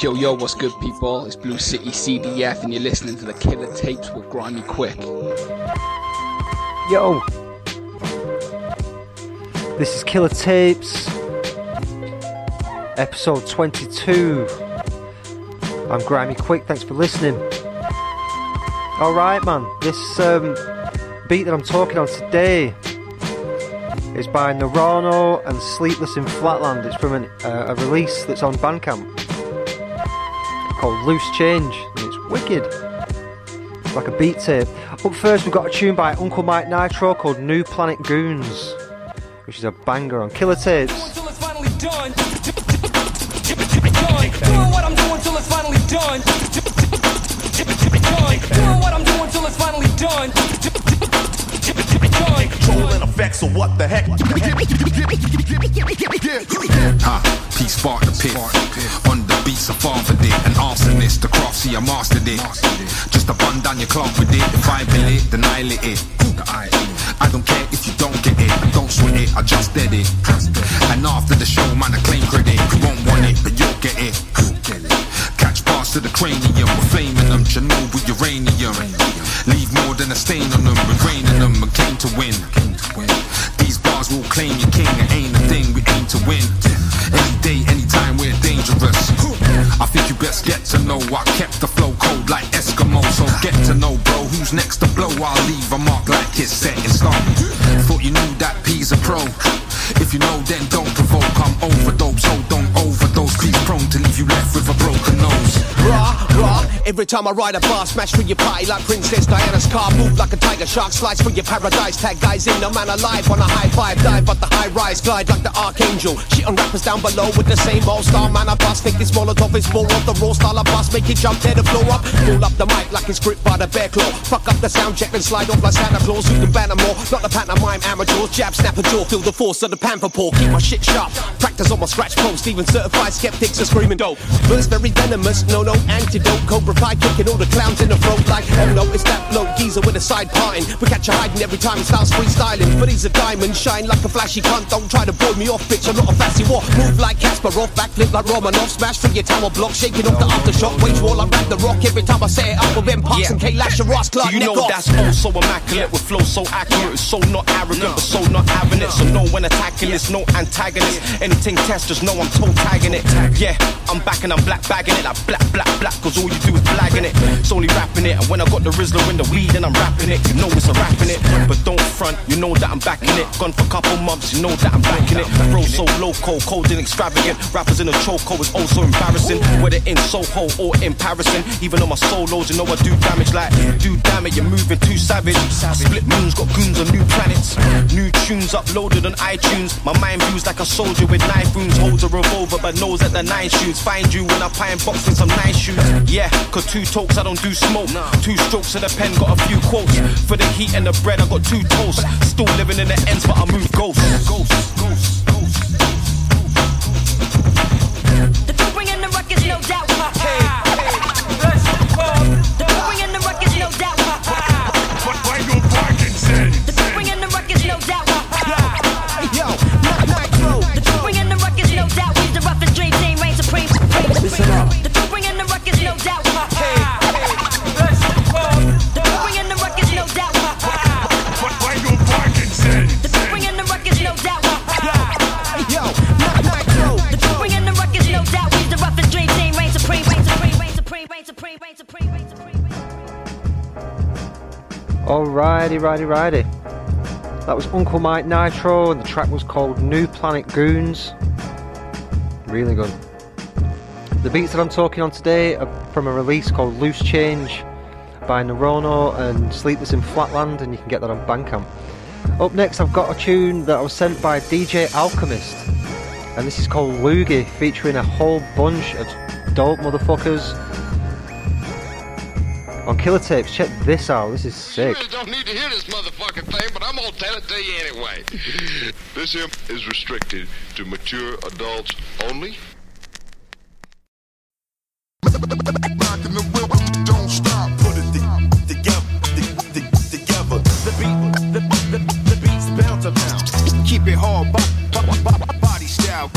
Yo, yo, what's good, people? It's Blue City CDF, and you're listening to the Killer Tapes with Grimy Quick. Yo, this is Killer Tapes, episode 22. I'm Grimy Quick, thanks for listening. Alright, man, this um, beat that I'm talking on today is by Narono and Sleepless in Flatland. It's from an, uh, a release that's on Bandcamp called Loose Change, and it's wicked. It's like a beat tape. Up first, we've got a tune by Uncle Mike Nitro called New Planet Goons, which is a banger on Killer Tapes. Doing what I'm doing till it's finally done. Effects, so what the heck? Ha, P spark the pit. On the beats, I fathered it. An arsonist, the craft, see, I mastered it. Just a bun down your clock with it. If I bill it, then I lit it. I don't care if you don't get it. Don't sweat it, I just did it. And after the show, man, I claim credit. You won't want it, but you'll get it. To the cranium, we're flaming them. Chernobyl uranium. Leave more than a stain on them, we're raining them and came to win. These bars will claim you king, it ain't a thing, we aim to win. Any day, anytime, we're dangerous. I think you best get to know I kept the flow cold like Eskimo. So get to know, bro, who's next to blow? I'll leave a mark like it's set in stone. Thought you knew that P's a pro. If you know, then don't provoke. I'm overdope, so don't every time I ride a bar, smash through your party like Princess Diana's car. Move like a tiger shark, slice through your paradise. Tag guys in, no man alive on a high five. Dive but the high rise, glide like the archangel. Shit on rappers down below with the same old style. Man, I bust, think this Molotov is more of the raw style I bust. Make it jump, tear the floor up. Pull up the mic like it's gripped by the bear claw. Fuck up the sound check and slide off like Santa Claus. You can banner more, not the pantomime amateurs. Jab, snap a jaw, feel the force of the panther paw. Keep my shit sharp, practice on my scratch post. Even certified skeptics are screaming dope. Verse very venomous, no, no antidote. Cobra Kai kicking all the clowns in the throat like, oh no, it's that bloke geezer with a side parting. We catch you hiding every time he starts freestyling. But he's a diamond, shine like a flashy cunt. Don't try to boil me off, bitch. I'm not a fussy war. Move like Casper Kasparov, backflip like Romanov. Smash through your tower block, shaking off the aftershock. Wage war like rap the rock every time I say it up with them pops Yeah. and K Lash and Ross Clark. Do you know off. that's all so immaculate with flow so accurate, it's so not arrogant, but so not having it. So no when attacking this, no antagonist. Anything test, just know I'm toe tagging it. Yeah, I'm back and I'm black bagging it, like black, black, black, cause all you do is blagging it. It's only rapping it, and when I got the Rizzler in the weed and I'm rapping it, you know it's a rapping it. But don't front, you know that I'm backing it. Gone for a couple months, you know that I'm backing it. Bro, so loco, cold and extravagant. Rappers in a choco is also embarrassing. Whether in Soho or in Paris, even on my solos, you know I do damage like do damn it, you're moving too savage. Split moons, got goons on new planets. New tunes uploaded on iTunes. My mind views like a soldier with knife wounds. Holds a revolver but knows that the nine shoots. Find you when I pine box with some nice shoes. Yeah, cause two talks I don't do smoke. Two strokes of the pen, got a few quotes. For the heat and the bread, I got two toasts. Still living in the ends, but I move ghosts. Ghosts, ghosts, ghosts. The crew bringing the ruckus, no doubt. The crew bringing the Alrighty, righty, righty. That was Uncle Mike Nitro, and the track was called New Planet Goons. Really good. The beats that I'm talking on today are from a release called Loose Change by Narono and Sleepless in Flatland, and you can get that on Bandcamp. Up next, I've got a tune that was sent by DJ Alchemist, and this is called Loogie, featuring a whole bunch of dope motherfuckers on Killer Tapes. Check this out, this is sick. You really don't need to hear this motherfucking thing, but I'm gonna tell it to you anyway. This imp is restricted to mature adults only. Rockin' the rhythm, don't stop. Put it together, to- to- together. The beat, the, the, the beat's bound to pound. Keep it hard, bo- bo- bo- body style.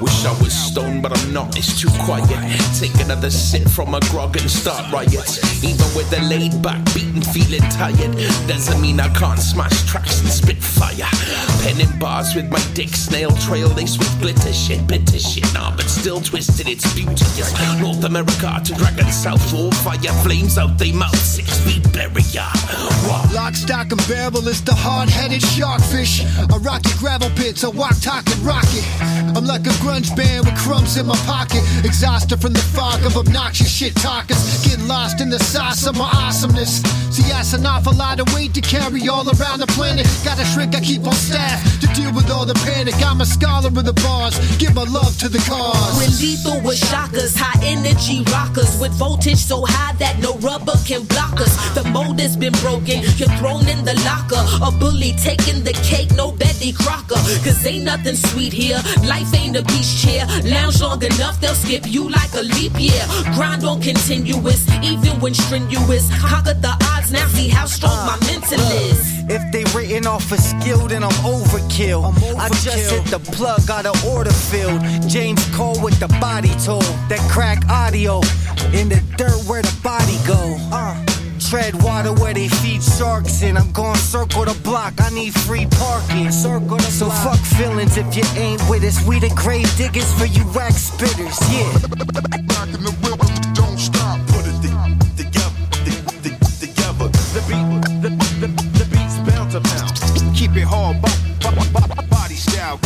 I was stoned, but I'm not. It's too quiet. Take another sip from a grog and start riots. Even with the laid back beat and feeling tired, doesn't mean I can't smash tracks and spit fire. Penning bars with my dick snail trail laced with glitter shit, bitter shit. Nah, but still twisted. It's beauteous. North America to Dragon South, all fire flames out they mouth. Six feet barrier. Wow. Lock, stock, and barrel is the hard-headed sharkfish. A rocky gravel pits, a walk, talking rocket. I'm like a grunge band with crumbs in my pocket. Exhausted from the fog of obnoxious shit talkers. Getting lost in the sauce of my awesomeness. See, that's an awful lot of weight to carry all around the planet. Got a shrink I keep on staff to deal with all the panic. I'm a scholar of the bars. Give my love to the cause. When lethal with shockers, high energy rockers with voltage so high that no rubber can block us. The mold has been broken, thrown in the locker. A bully taking the cake, no Betty Crocker. Cause ain't nothing sweet here. Life ain't a beach chair. Lounge long enough, they'll skip you like a leap year. Grind on continuous, even when strenuous. Conquer the odds, now see how strong my mental is. If they written off a skill, then I'm overkill. I just hit the plug, got an order filled. James Cole with the body tool. That crack audio in the dirt where the body go. Uh, tread water where they feed sharks in. I'm going circle the block. I need free parking. Circle the so fuck feelings if you ain't with us. We the grave diggers for you wax spitters. Yeah. Rockin' the rhythm, don't stop. Put it together, to- to- together. The beat, the, the, the beat's bound to pound. Keep it hard, bo- bo- bo- body style.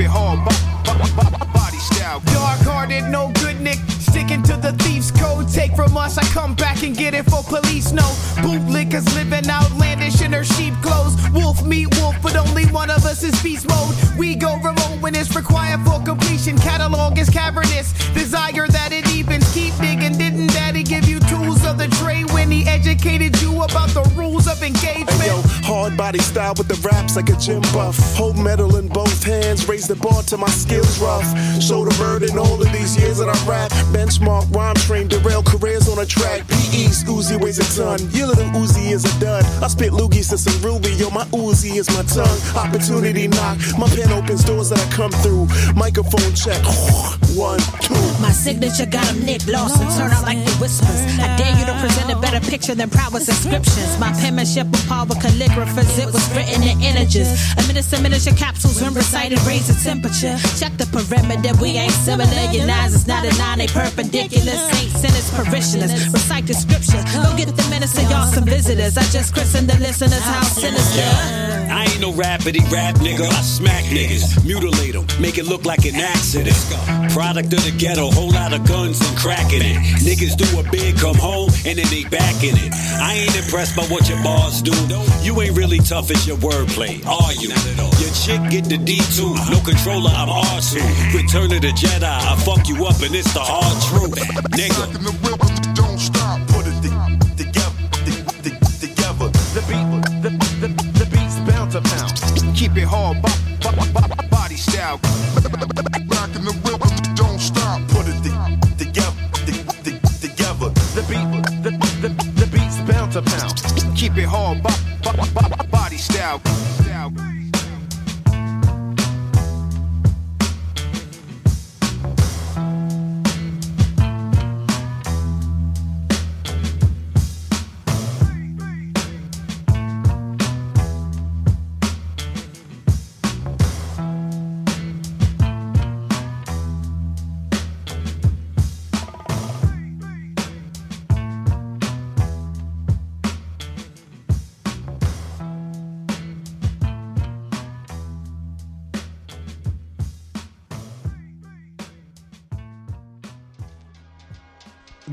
It hard, bo- bo- bo- body style. Dark hearted, no good Nick. Sticking to the thieves' code. Take from us, I come back and get it for police. No bootlickers living outlandish in her sheep clothes. Wolf meet wolf, but only one of us is beast mode. We go remote when it's required for completion. Catalog is cavernous. Desire that it deepens. Keep digging. Didn't daddy give you tools of the trade when he educated you about the rules of engagement? Body style with the raps like a gym buff. Hold metal in both hands, raise the bar till my skills rough. Show the burden all of these years that I rap. Benchmark, rhyme train, derail careers on a track. PE's Uzi weighs a ton. Your little Uzi is a dud. I spit loogies to some Ruby, yo, my Uzi is my tongue. Opportunity knock, my pen opens doors that I come through. Microphone check, one, two. My signature got him Nick Lawson, turn out like the whispers. I dare you to present a better picture than prowess inscriptions. My penmanship with power calligraphers, it was written in images. Administer miniature capsules when recited, raise the temperature. Check the perimeter, we ain't similar. Your nines is not a nine, they perpendicular. Saints and its parishioners recite the scripture. Go get the minister, y'all some visitors. I just christened the listeners, how sinister. I ain't no rapidy rap nigga. I smack niggas, mutilate them, make it look like an accident. Product of the ghetto, whole lot of guns and crack in it. Niggas do a big, come home, and then they back in it. I ain't impressed by what your bars do. You ain't really tough as your wordplay, are you? Your chick get the D2, no controller, I'm R2. Mm-hmm. Return of the Jedi, I fuck you up, and it's the hard truth. Nigga. Rockin' the rhythm, don't stop. Put it together, to- to- together. The beat, the, the, the beat's bound to pound. Keep it hard, bo- bo- bo- body style. Rockin' the rhythm, don't stop. Put it together, to- to- together. The beat, the, the, the beat's bound to pound. Keep it hard, bo- bo- bo- body style.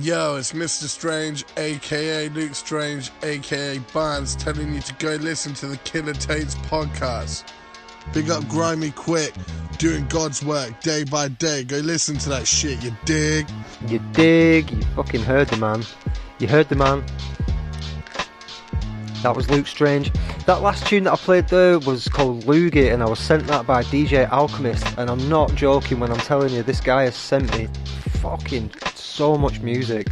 Yo, it's Mr. Strange, aka Luke Strange, aka Barnes, telling you to go listen to the Killer Tapes podcast. Big up Grimy Quick, doing God's work day by day. Go listen to that shit, you dig? You dig, you fucking heard the man. You heard the man. That was Luke Strange. That last tune that I played there was called Loogie, and I was sent that by DJ Alchemist. And I'm not joking when I'm telling you, this guy has sent me fucking so much music.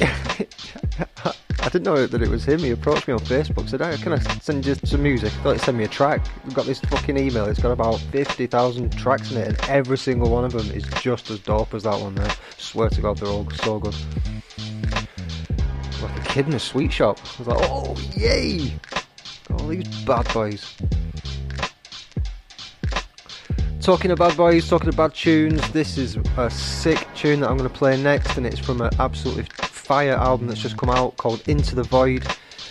I didn't know that it was him. He approached me on Facebook, said, hey, "Can I send you some music?" I thought he'd send me a track. We've got this fucking email. It's got about fifty thousand tracks in it, and every single one of them is just as dope as that one. There, swear to God, they're all so good. Like a kid in a sweet shop. I was like, "Oh yay!" All these bad boys. Talking about boys, talking about tunes, this is a sick tune that I'm going to play next, and it's from an absolutely fire album that's just come out called Into the Void.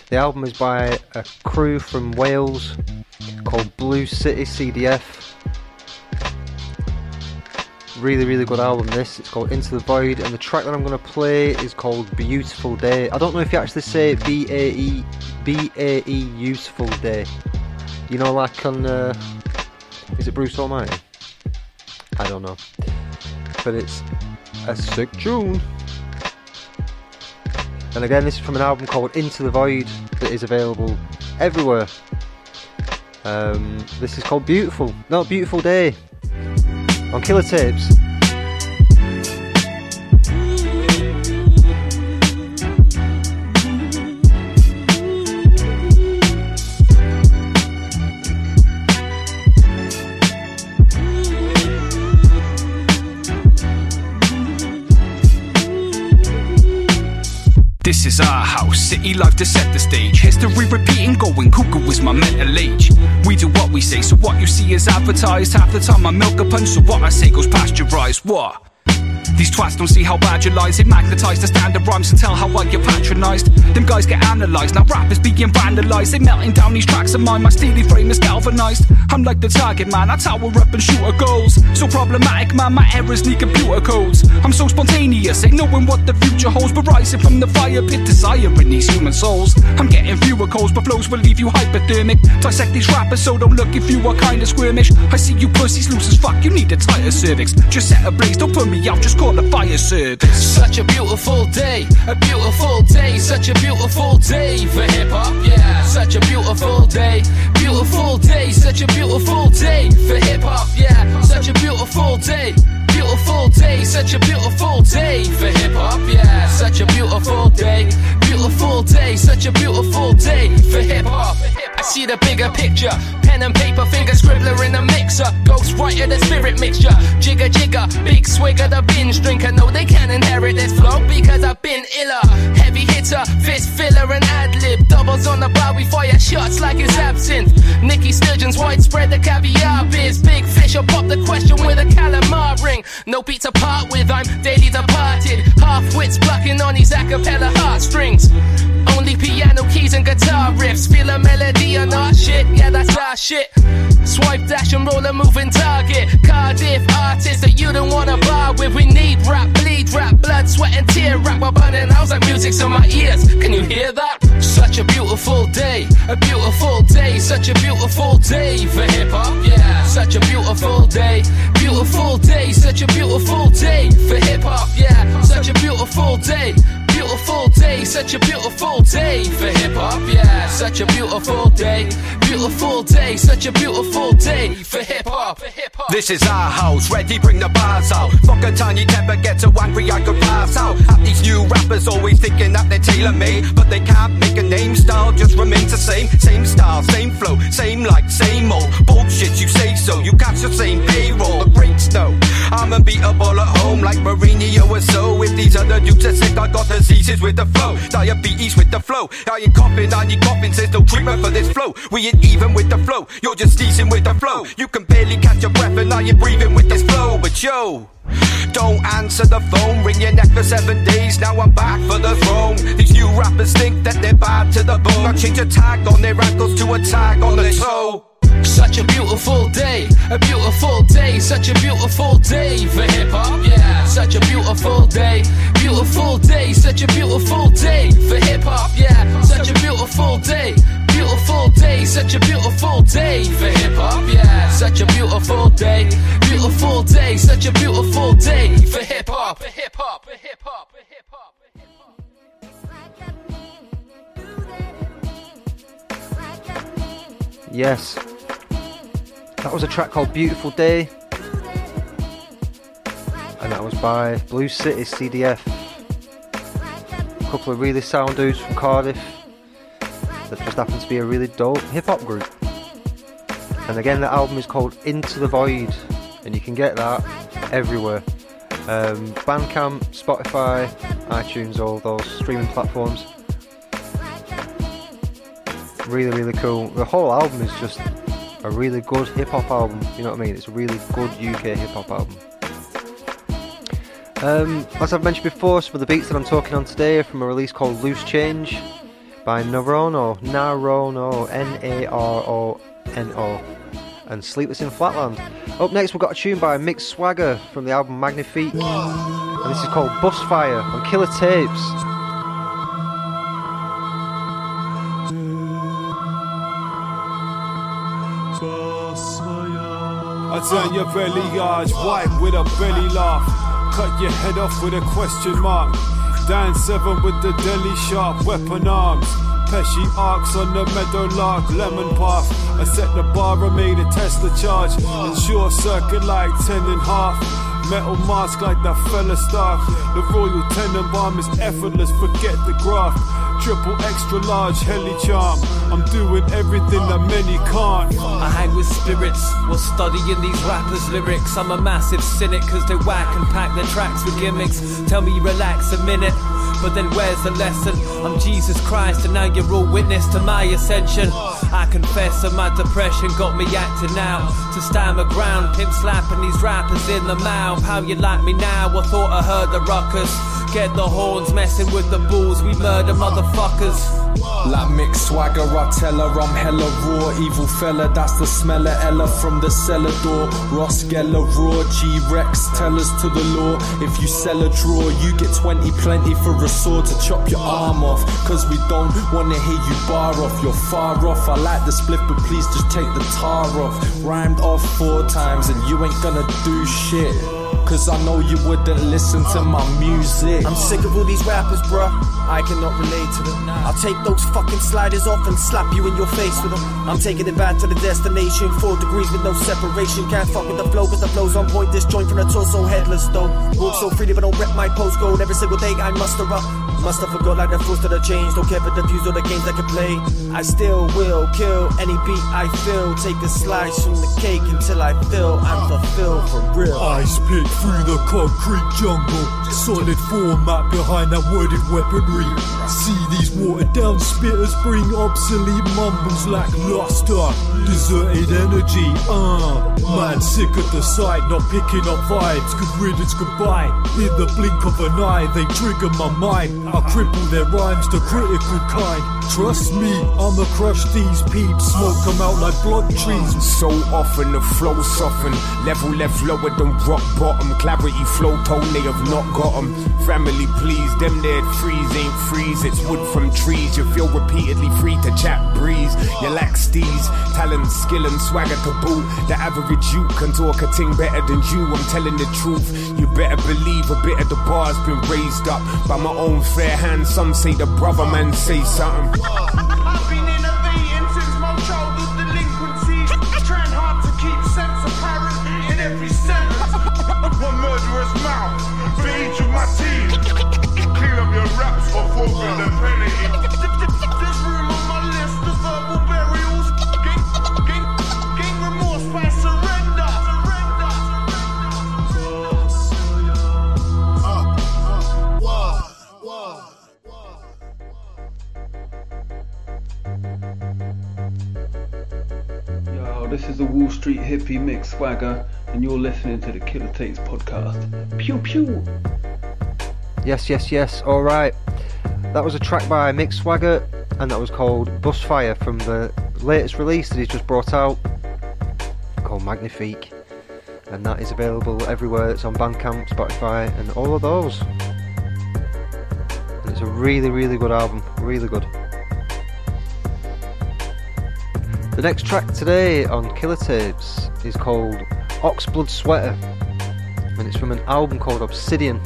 The album is by a crew from Wales called Blue City CDF. Really, really good album. This it's called Into the Void, and the track that I'm going to play is called Beautiful Day. I don't know if you actually say B A E B A E Useful Day. You know, like on. Uh, is it Bruce Almighty? I don't know. But it's a sick tune. And again, this is from an album called Into the Void that is available everywhere. Um, this is called Beautiful. No, Beautiful Day. On Killer Tapes. This is our house, city life to set the stage. History repeating, going cuckoo is my mental age. We do what we say, so what you see is advertised. Half the time I milk a punch, so what I say goes pasteurized. What? These twats don't see how bad you lies. They magnetize the standard rhymes and tell how I get patronized. Them guys get analyzed. Now rappers being vandalized. They melting down these tracks of mine. My steely frame is galvanized. I'm like the target man. I tower up and shoot a goals. So problematic, man. My errors need computer codes. I'm so spontaneous, ain't knowing what the future holds. But rising from the fire pit, Desire in these human souls. I'm getting fewer calls, but flows will leave you hypodermic. Dissect these rappers, so don't look if you are kinda squirmish. I see you pussies loose as fuck. You need a tighter cervix. Just set a blaze, don't put me out. Just call the fire service. Such a beautiful day, a beautiful day, such a beautiful day for hip hop, yeah. Such a beautiful day, beautiful day, such a beautiful day for hip hop, yeah. Such a beautiful day. Beautiful day, such a beautiful day for hip hop, yeah. Such a beautiful day, beautiful day, such a beautiful day for hip hop. See the bigger picture, pen and paper, finger scribbler in a mixer, ghost writer, the spirit mixture, jigger jigger, big swig of the binge drinker. No, they can't inherit this flow because I've been iller. Heavy hitter, fist filler and ad lib, doubles on the bar, we fire shots like it's absinthe. Nicky Sturgeon's widespread the caviar biz, big fish, I'll pop the question with a calamar ring. No beat to part with, I'm daily departed. Half wits plucking on these acapella heartstrings. Piano keys and guitar riffs. Feel a melody and our shit, yeah, that's our shit. Swipe, dash, and roll a moving target. Cardiff artists that you don't wanna bar with. We need rap, bleed rap, blood, sweat, and tear rap. We're burning house like music's in my ears. Can you hear that? Such a beautiful day, a beautiful day, such a beautiful day for hip hop, yeah. Such a beautiful day, beautiful day, such a beautiful day for hip hop, yeah. Such a beautiful day. Beautiful day, such a beautiful day for hip hop, yeah. Such a beautiful day, beautiful day, such a beautiful day for hip hop. This is our house, ready, bring the bars out. Fuck a tiny temper, get so angry I could pass out. Have these new rappers always thinking that they're tailor made, but they can't make a name. Style just remains the same. Same style, same flow, same like, same old. Bullshit, you say so. You got your same payroll, the breaks no. I'm unbeatable at home like Mourinho or so. If these other dudes are sick, I got diseases with the flow. Diabetes with the flow. I ain't coughing, I need coughing. There's no treatment for this flow. We ain't even with the flow. You're just sneezing with the flow. You can barely catch your breath and now you're breathing with this flow. But yo. Don't answer the phone, ring your neck for seven days. Now I'm back for the throne. These new rappers think that they're bad to the bone. I change a tag on their ankles to a tag on the toe. Such a beautiful day, a beautiful day, such a beautiful day for hip hop, yeah. Such a beautiful day, beautiful day, such a beautiful day for hip hop, yeah. Such a beautiful day, beautiful day, such a beautiful day for hip hop, yeah. Such a beautiful day, beautiful day, such a beautiful day for hip hop, for hip hop, for hip hop, for hip hop. Yes. That was a track called Beautiful Day. And that was by Blue City CDF. A couple of really sound dudes from Cardiff that just happen to be a really dope hip hop group. And again, the album is called Into the Void, and you can get that everywhere. Um, Bandcamp, Spotify, iTunes, all those streaming platforms. Really, really cool. The whole album is just a really good hip hop album. You know what I mean? It's a really good UK hip hop album. Um, as I've mentioned before, some of the beats that I'm talking on today are from a release called Loose Change by Narono, Narono, N-A-R-O-N-O, and Sleepless in Flatland. Up next, we've got a tune by Mick Swagger from the album Magnifique, and this is called Busfire on Killer Tapes. Turn your belly large, white with a belly laugh. Cut your head off with a question mark. Dan 7 with the deli sharp weapon arms. Pesci arcs on the meadow lark, lemon path. I set the bar and made a Tesla charge. And short circuit like 10 and half. Metal mask like that fella staff. The Royal Tenenbaum is effortless, forget the graft. Triple extra large heli charm. I'm doing everything that many can't. I hang with spirits while studying these rappers' lyrics. I'm a massive cynic cause they whack and pack their tracks with gimmicks. Tell me relax a minute. But then where's the lesson? I'm Jesus Christ and now you're all witness to my ascension. I confess that my depression got me acting out. To stand my ground, pimp slapping these rappers in the mouth. How you like me now? I thought I heard the ruckus. Get the horns, messing with the bulls. We murder motherfuckers. Like Mick Swagger, I tell her I'm hella raw. Evil fella, that's the smell of Ella from the cellar door. Ross Geller, raw G Rex, tell us to the law. If you sell a draw, you get 20 plenty for a sword to chop your arm off. Cause we don't wanna hear you bar off. You're far off. I like the split, but please just take the tar off. Rhymed off four times, and you ain't gonna do shit. Cause I know you wouldn't listen to my music. I'm sick of all these rappers, bruh. I cannot relate to them. I'll take those fucking sliders off and slap you in your face with them. I'm taking it back to the destination. Four degrees with no separation. Can't fuck with the flow, cause the flow's on point. This joint from the torso headless though. Walk so freely, but don't rep my postcode. Every single day I muster up. Must have forgot like the fruits to the change. Don't care for the views or the games I can play. I still will kill any beat I feel. Take a slice from the cake until I feel I'm fulfilled for real. I spit through the concrete jungle. Solid format behind that worded weaponry. See these watered down spitters bring obsolete mumbles like luster. Deserted energy, uh. Man sick at the sight, not picking up vibes. Good riddance, goodbye. In the blink of an eye, they trigger my mind. I cripple their rhymes, the critical kind. Trust me, I'ma crush these peeps. Smoke them out like blood trees. So often the flow soften, level left lower than rock bottom. Clarity flow tone they have not got them. Family please, them there freeze ain't freeze. It's wood from trees. You feel repeatedly free to chat breeze. You lack steez, talent, skill and swagger to boot. The average you can talk a thing better than you. I'm telling the truth. You better believe a bit of the bar's been raised up by my own fair hand. Some say the brother man say something. Swagger, and you're listening to the Killer Tapes podcast. Pew pew. Yes, yes, yes. All right. That was a track by Mick Swagger, and that was called Busfire from the latest release that he's just brought out, called Magnifique, and that is available everywhere. It's on Bandcamp, Spotify, and all of those. And it's a really, really good album. Really good. The next track today on Killer Tapes is called Oxblood Sweater, and it's from an album called Obsidian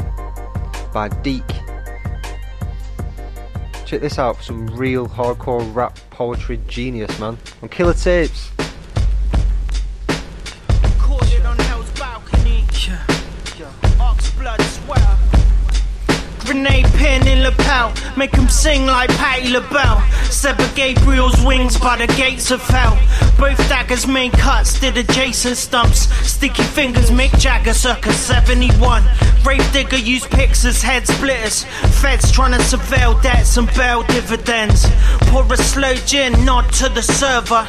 by Deek. Check this out for some real hardcore rap poetry genius, man. On Killer Tapes. Recorded on Hell's balcony. Oxblood sweater. Grenade in lapel, make him sing like Patti LaBelle. Sever Gabriel's wings by the gates of hell. Both daggers made cuts, did adjacent stumps. Sticky fingers, Mick Jagger, circa 71. Grave digger used picks as head splitters. Feds trying to surveil debts and bail dividends. Pour a slow gin, nod to the server.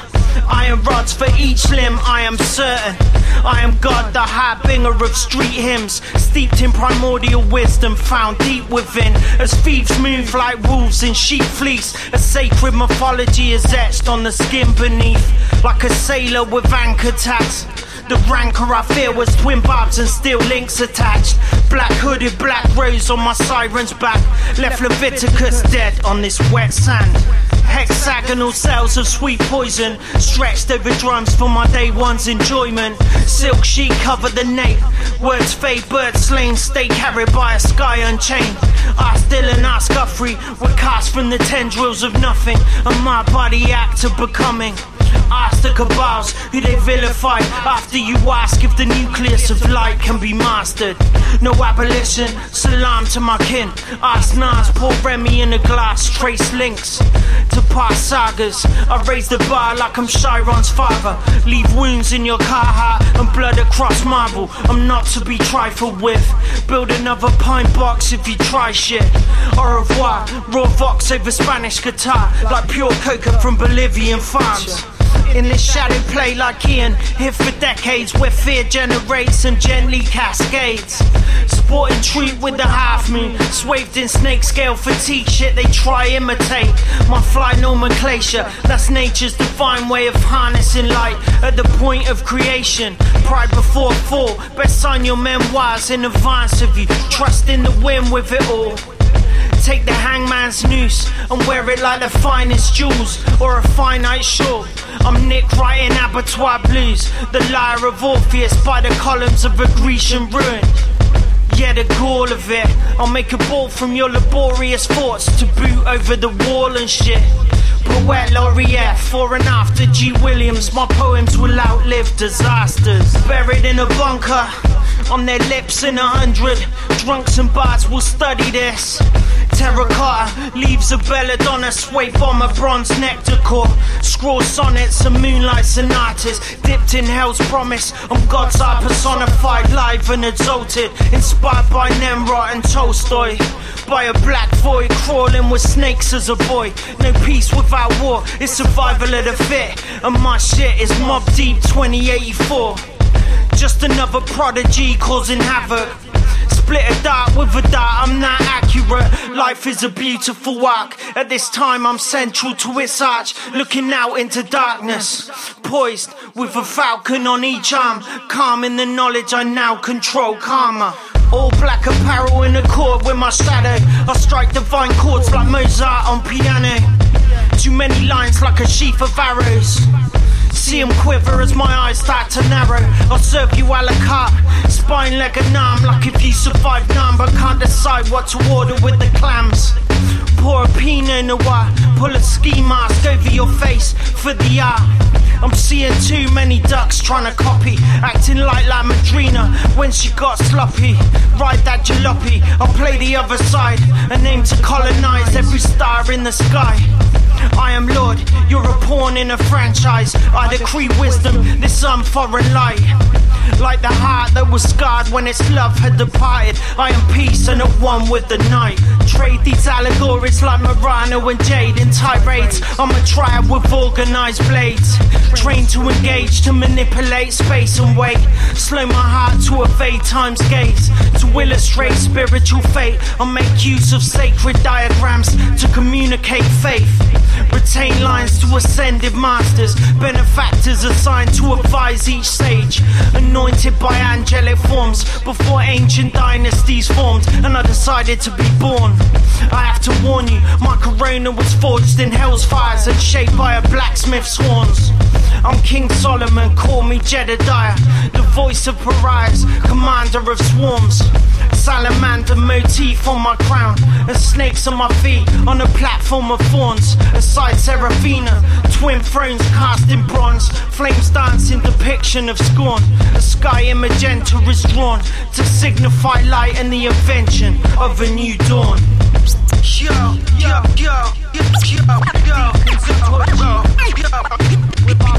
Iron rods for each limb, I am certain. I am God, the harbinger of street hymns, steeped in primordial wisdom found deep within. As thieves move like wolves in sheep fleece, a sacred mythology is etched on the skin beneath, like a sailor with anchor tags. The rancor I feel was twin barbs and steel links attached. Black hooded, black rose on my siren's back. Left Leviticus dead on this wet sand. Hexagonal cells of sweet poison stretched over drums for my day one's enjoyment. Silk sheet covered the nape. Words fade, birds slain, stay carried by a sky unchained. I still and I Guthrie were cast from the tendrils of nothing, and my body act of becoming. Ask the cabals who they vilify after you ask if the nucleus of light can be mastered. No abolition, salam to my kin. Ask Nas, pour Remy in a glass, trace links to past sagas. I raise the bar like I'm Chiron's father. Leave wounds in your car and blood across marble. I'm not to be trifled with. Build another pine box if you try shit. Au revoir, raw vox over Spanish guitar, like pure coca from Bolivian farms. In this shadow play like Ian, here for decades where fear generates and gently cascades. Sporting treat with the half moon, swathed in snake scale fatigue shit they try imitate. My fly nomenclature, that's nature's divine way of harnessing light at the point of creation. Pride before fall, best sign your memoirs in advance of you. Trust in the wind with it all. Take the hangman's noose and wear it like the finest jewels or a finite shore. I'm Nick writing abattoir blues, the lyre of Orpheus by the columns of a Grecian ruin. Yeah, the gall of it. I'll make a ball from your laborious thoughts to boot over the wall and shit. Poet laureate, for and after G. Williams, my poems will outlive disasters. Buried in a bunker, on their lips in a hundred. Drunks and bards will study this. Terracotta leaves a belladonna, sway bomb a bronze nectar core. Scroll sonnets and moonlight sonatas, dipped in hell's promise. I'm God's eye personified, live and exalted, inspired by Nemrod and Tolstoy. By a black void, crawling with snakes as a boy. No peace without war, it's survival of the fit. And my shit is Mobb Deep 2084. Just another prodigy causing havoc. Split a dart with a dart, I'm not accurate. Life is a beautiful arc. At this time, I'm central to its arch, looking out into darkness. Poised with a falcon on each arm, calm in the knowledge I now control karma. All black apparel in accord with my shadow. I strike divine chords like Mozart on piano. Too many lines like a sheaf of arrows. See him quiver as my eyes start to narrow. I'll serve you a la carte, spine like a numb, like if you survive none, but can't decide what to order with the clams. Pour a pinot noir, pull a ski mask over your face for the art. I'm seeing too many ducks trying to copy, acting like La Madrina when she got sloppy. Ride that jalopy, I'll play the other side and aim to colonize every star in the sky. I am Lord, you're a pawn in a franchise. I decree wisdom, this unforeign light. Like the heart that was scarred when its love had departed. I am peace and at one with the night. Trade these allegories like Murano and Jade in tirades. I'm a triad with organized blades. Trained to engage, to manipulate space and weight. Slow my heart to evade time's gaze. To illustrate spiritual fate, I make use of sacred diagrams to communicate faith. Retain lines to ascended masters, benefactors assigned to advise each sage. Anointed by angelic forms before ancient dynasties formed, and I decided to be born. I have to warn you, my corona was forged in hell's fires and shaped by a blacksmith's horns. I'm King Solomon, call me Jedediah, the voice of pariahs, commander of swarms. Salamander motif on my crown, and snakes on my feet on a platform of thorns. Aside Seraphina, twin thrones cast in bronze, flames dancing depiction of scorn. A sky in magenta is drawn to signify light and the invention of a new dawn. She sees the blood on my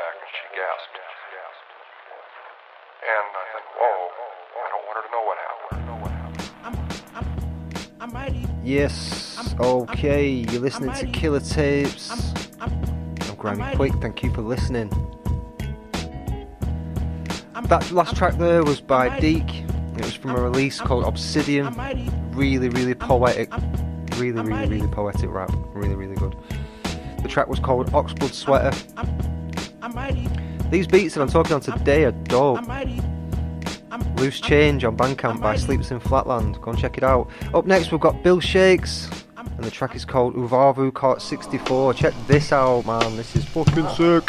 And she gasped. And I think, whoa, I don't want her to know what happened. Yes, okay, you're listening to Killer Tapes. I'm Grimy Quick, thank you for listening. That last track there was by Deek. It was from a release called Obsidian. Really, really poetic. Really, really, really poetic rap. Really, really good. The track was called Oxblood Sweater. These beats that I'm talking on today are dope. Loose Change on Bandcamp by Sleeps in Flatland. Go and check it out. Up next, we've got Bill Shakes, and the track is called Uvavu Court 64. Check this out, man. This is fucking sick.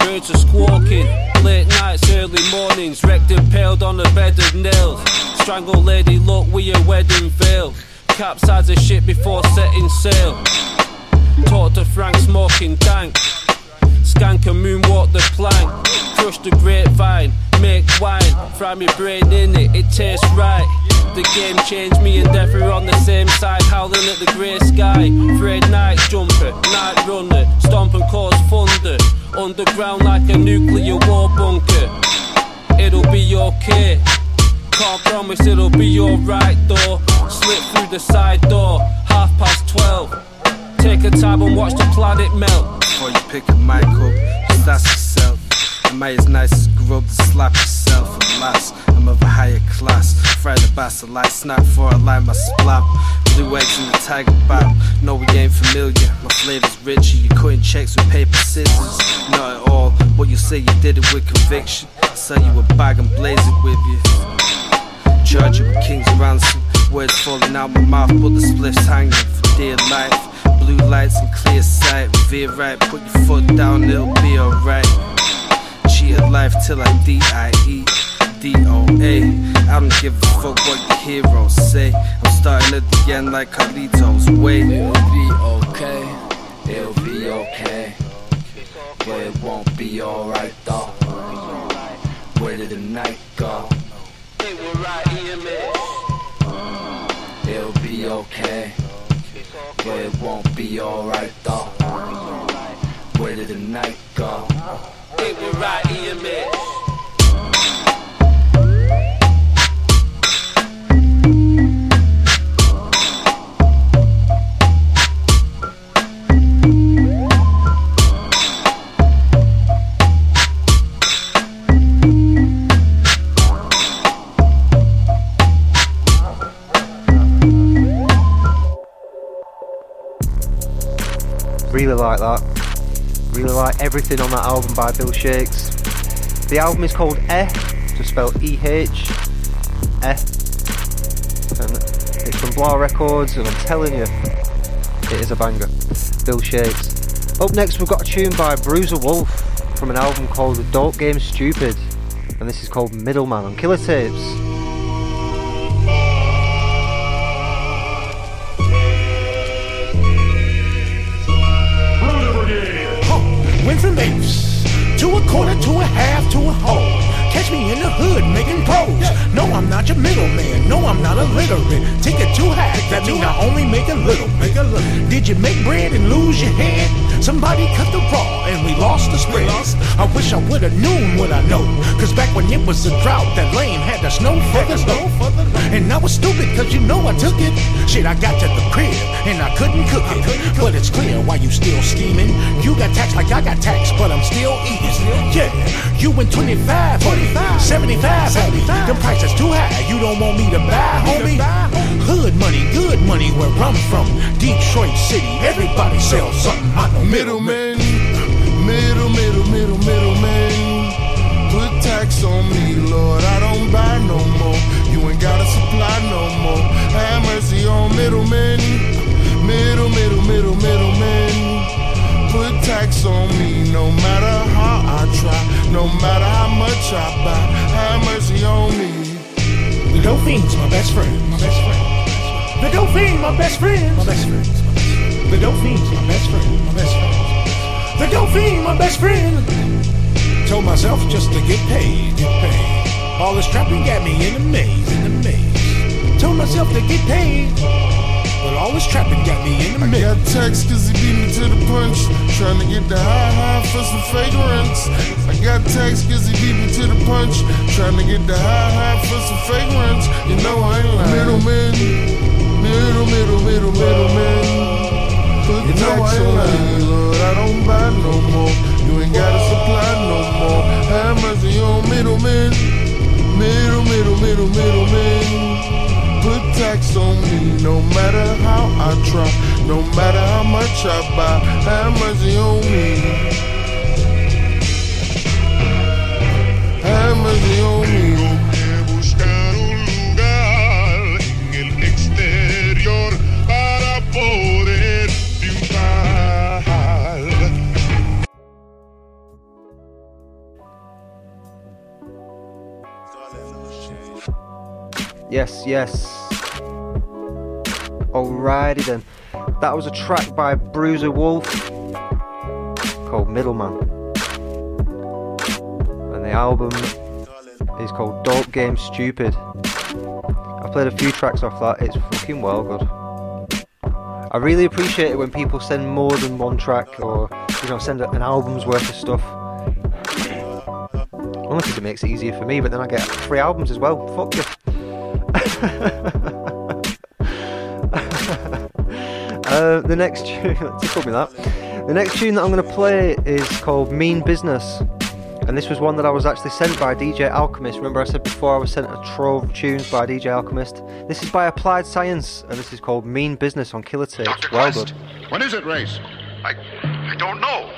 Birds are squawking, late nights, early mornings, wrecked impaled on a bed of nails. Strangle lady, look with your wedding veil. Capsize the ship before setting sail. Talk to Frank smoking dank. Skank and moonwalk the plank. Crush the grapevine, make wine. Fry me brain in it, it tastes right. The game changed me and Death are on the same side, howling at the grey sky. Fred night jumper, night runner, stomp and cause thunder. Underground like a nuclear war bunker. It'll be okay. Can't promise it'll be alright though. Slip through the side door, half past twelve. Take a time and watch the planet melt. Before you pick a mic up, just ask yourself. Am I as nice as grub to slap yourself? Alas, I'm of a higher class. Fry the bastard like snap for I like my splap. Blue eggs in the tiger bap. No, we ain't familiar. My flavor's richer. You cutting checks with paper scissors. Not at all, but you say you did it with conviction. I sell you a bag and blaze it with you. Charge you with king's ransom. Words falling out my mouth, but the spliff's hanging for dear life. Blue lights and clear sight. Veer right, put your foot down, it'll be alright. Cheat at life till I D-I-E. D-O-A. I don't give a fuck what your heroes say. I'm starting at the end like Carlitos. Wait. It'll be okay. It'll be okay. But it won't be alright though. Where did the night go? It'll be okay. But it won't be alright though. Where did the night go? They will ride EMS. Really like that. Really like everything on that album by Bill Shakes. The album is called Eh, just spell E H. Eh. And it's from Blah Records, and I'm telling you, it is a banger. Bill Shakes. Up next, we've got a tune by Bruiser Wolf from an album called Dope Game Stupid, and this is called Middleman on Killer Tapes. To a quarter to a half to a whole. Catch me in the hood making pros. No, I'm not your middleman. No, I'm not illiterate. Take it too high. That mean I only make a little. Make a little. Did you make bread and lose your head? Somebody cut the raw and we lost the spread. I wish I would've known what I know. Cause back when it was a drought, that lane had the snow for the snow. And I was stupid cause you know I took it. Shit, I got to the crib and I couldn't cook it. But it's clear why you still scheming. You got taxed like I got taxed, but I'm still eating. Yeah, you went 25, 45, 75, 75. Them prices too high, you don't want me to buy, homie. Hood money, good money where I'm from. Detroit City, everybody sells something. I know Middleman, middle, middle, middle, middleman. Put tax on me, Lord. I don't buy no more. You ain't gotta supply no more. Have mercy on middlemen. Middle, middle, middle. Put tax on me, no matter how I try, no matter how much I buy. Have mercy on me. The Dauphine's my best friend. My best friend. The Dauphin, my best friend. My best friend. The Dauphine's my best friend. My best friend. The Dauphin, my best friend. Told myself just to get paid, get paid. All this trapping got me in a maze, in a maze. Told myself to get paid. But all this trapping got me in a I maze. got text cause he beat me to the punch. Trying to get the high high for some fragrance. I got text cause he beat me to the punch. Trying to get the high high for some fragrance. You know I ain't lying. Middleman, middle, middle, middle, middleman. Put you know I ain't lying. Lord, I don't buy no more. You ain't gotta supply no more. Have mercy on middlemen. Middle, middle, middle, middleman. Put tax on me, no matter how I try, no matter how much I buy. Have mercy on me. Have mercy on me. Yes, yes. Alrighty then. That was a track by Bruiser Wolf called Middleman. And the album is called Dope Game Stupid. I've played a few tracks off that, it's fucking well good. I really appreciate it when people send more than one track or, you know, send an album's worth of stuff. Only because it makes it easier for me, but then I get three albums as well. Fuck you. uh, the next tune, tickled me that. The next tune that I'm going to play is called Mean Business. And this was one that I was actually sent by DJ Alchemist. Remember, I said before I was sent a trove of tunes by DJ Alchemist. This is by Applied Science, and this is called Mean Business on Killer Tapes. Well good. When is it, Race? I I don't know.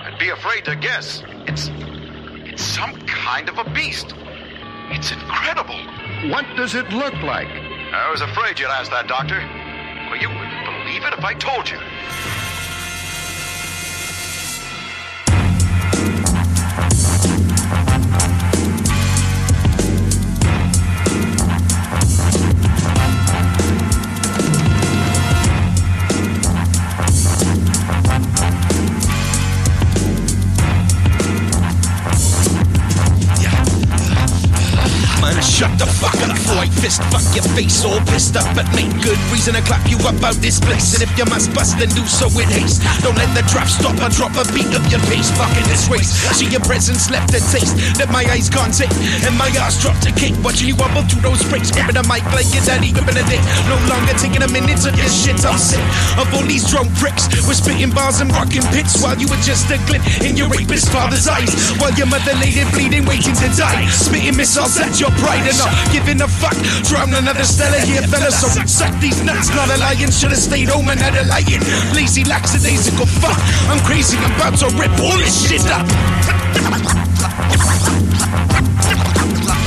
I'd be afraid to guess. It's it's some kind of a beast. It's incredible. What does it look like? I was afraid you'd ask that, Doctor. Well, you wouldn't believe it if I told you. Man, shut the fuck up before fist fuck your face all pissed up at me. Good reason to clap you up out this place. And if you must bust, then do so with haste. Don't let the drop stop or drop a beat of your pace. Fucking this race. See your presence left a taste that my eyes can't take. And my ass dropped a kick. Watching you wobble through those breaks. Gripping a mic like your daddy gripping a dick. No longer taking a minute of this shit. I'm sick of all these drone pricks. We're spitting bars and rocking pits while you were just a glint in your rapist father's eyes. While your mother laid it bleeding, waiting to die. Spitting missiles at your and not giving a fuck. Drown another stellar here, fella. So suck these nuts, not a lion. Should've stayed home and had a lion. Lazy lackadaisical fuck. I'm crazy, I'm about to rip all this shit up.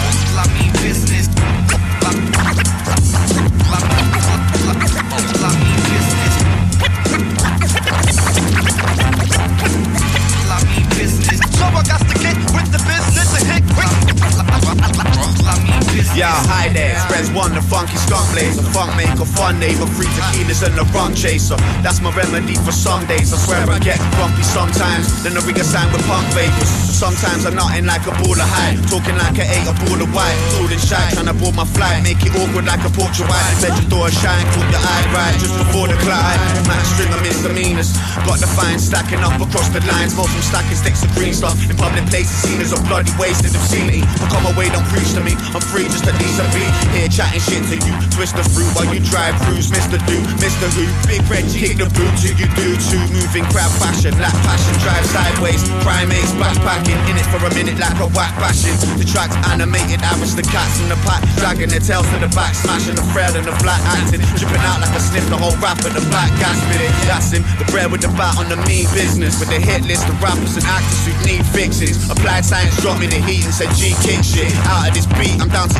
the and. Yo, hi there. Express 1 on the funky skunk blazer. Funk maker, fun neighbor, free tequilas and the rum chaser. That's my remedy for some days. I swear I get grumpy sometimes. Then I ring a sign with punk vapors. Sometimes I'm nothing like a ball of high. Talking like I ate a ball of white. Tooling shy, trying to board my flight. Make it awkward like a portrait white. Let your door shine, put your eye right just before the climb. Match string of misdemeanors. Got the fine stacking up across the lines. Most from stacking sticks of green stuff. In public places, seen as a bloody wasted of scenery. But come away, don't preach to me. I'm free just a beat. Here chatting shit to you. Twist the fruit while you drive cruise. Mr. Do, Mr. Who. Big Red, kick the boot till you do too. Moving crowd fashion, like passion. Drive sideways. Primates, backpacking. In it for a minute like a whack bashing. The track's animated. Average the cats in the pack. Dragging their tails to the back. Smashing the frail and the flat acting. Dripping out like a sniff. The whole rap at the back. Gas with it. That's him. The bread with the bat on the mean business. With the hit list of rappers and actors who need fixes. Applied science dropped me the heat and said G kick shit. Out of this beat, I'm down to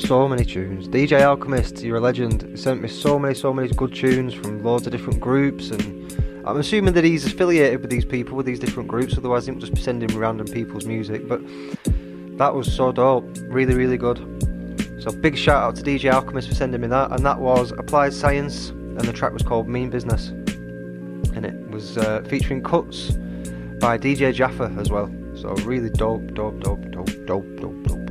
many tunes. DJ Alchemist, you're a legend. Sent me so many, so many good tunes from loads of different groups, and I'm assuming that he's affiliated with these people, with these different groups. Otherwise, he wouldn't just be sending me random people's music. But that was so dope, really, really good. So big shout out to DJ Alchemist for sending me that, and that was Applied Science, and the track was called Mean Business, and it was uh, featuring cuts by DJ Jaffa as well. So really dope, dope, dope, dope, dope, dope, dope.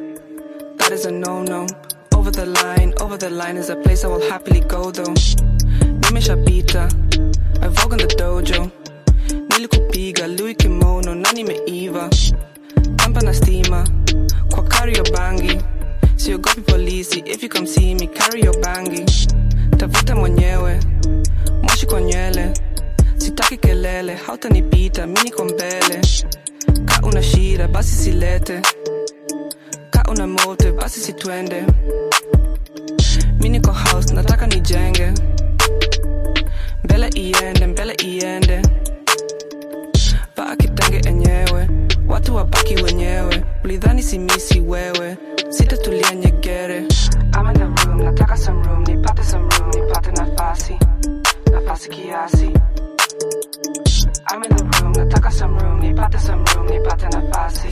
that is a no no over the line over the line is a place i will happily go though. Nimeshapita i vogue in the dojo. Nilikupiga lui kimono na nimeiva tampa na stima. Kwa kario bangi. Siogopi polisi if you come see me carry your bangi. Tafuta mwenyewe. Moshi kwa nywele sitaki kelele. Hautanipita mi niko mbele. Ka una shida basi silete una motive basi sitwende mi niko house nataka nijenge. Mbele iende mbele iende. Paa kitenge enyewe watu wabaki wenyewe. Ulidhani simisi wewe sitatulia nyegere. Nafasi. Nafasi kiasi. I'm in the room, nataka some room, nipate some room, nipate nafasi.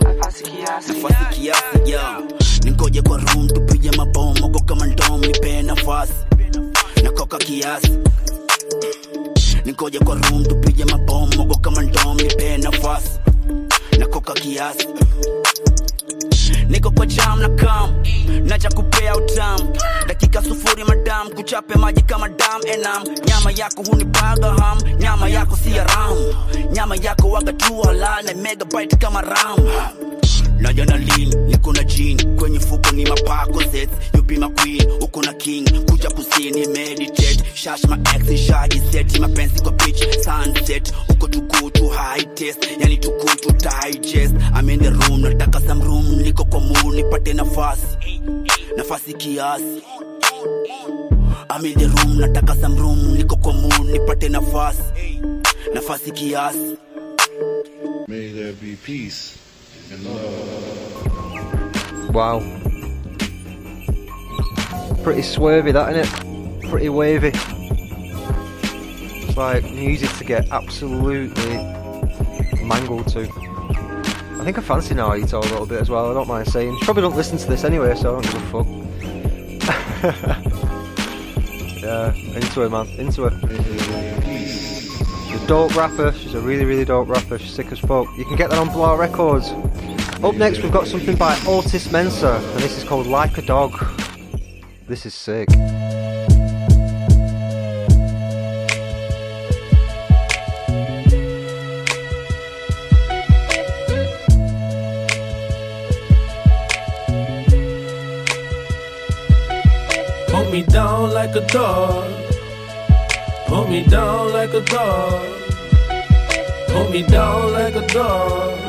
Nafasi kiasi. Nafasi kiasi ya ningoje kwa room tupige mabomo kwa kama ndom nipe nafasi. Nakoka kiasi. Ningoje kwa room tupige mabomo kwa kama ndom nipe nafasi. Nakoka kiasi niko kwa jam na kam naja kupea utamu. Dakika sufuri madam. Kuchape maji kama dam enam. Nyama yako hunipaga ham. Nyama yako si ram. Nyama yako waga tu halal na megabyte kama ram naja na lean niko na jean kwenye fuko ni mapako sets. You be my queen uko na king. Kuja kusini meditate. Shash my ex shaji set. Mapenzi kwa beach sunset. Uko too good high test yani too to digest. I'm in the room nataka some room. Niko kwa mood nipate nafasi. Nafasi kiasi. I'm in the room nataka some room. Niko kwa mood nipate nafasi. Nafasi kiasi. May there be peace. Wow. Pretty swervy, that innit? Pretty wavy. It's like music to get absolutely mangled to. I think I fancy Naito a little bit as well, I don't mind saying. She probably don't listen to this anyway, so I don't give a fuck. yeah, into her, man. Into her. The dope rapper. She's a really, really dope rapper. She's sick as fuck. You can get that on Blah Records. Up next, we've got something by Otis Mensah, and this is called Like a Dog. This is sick. me down like a dog. Me down like a dog. Put me down like a dog.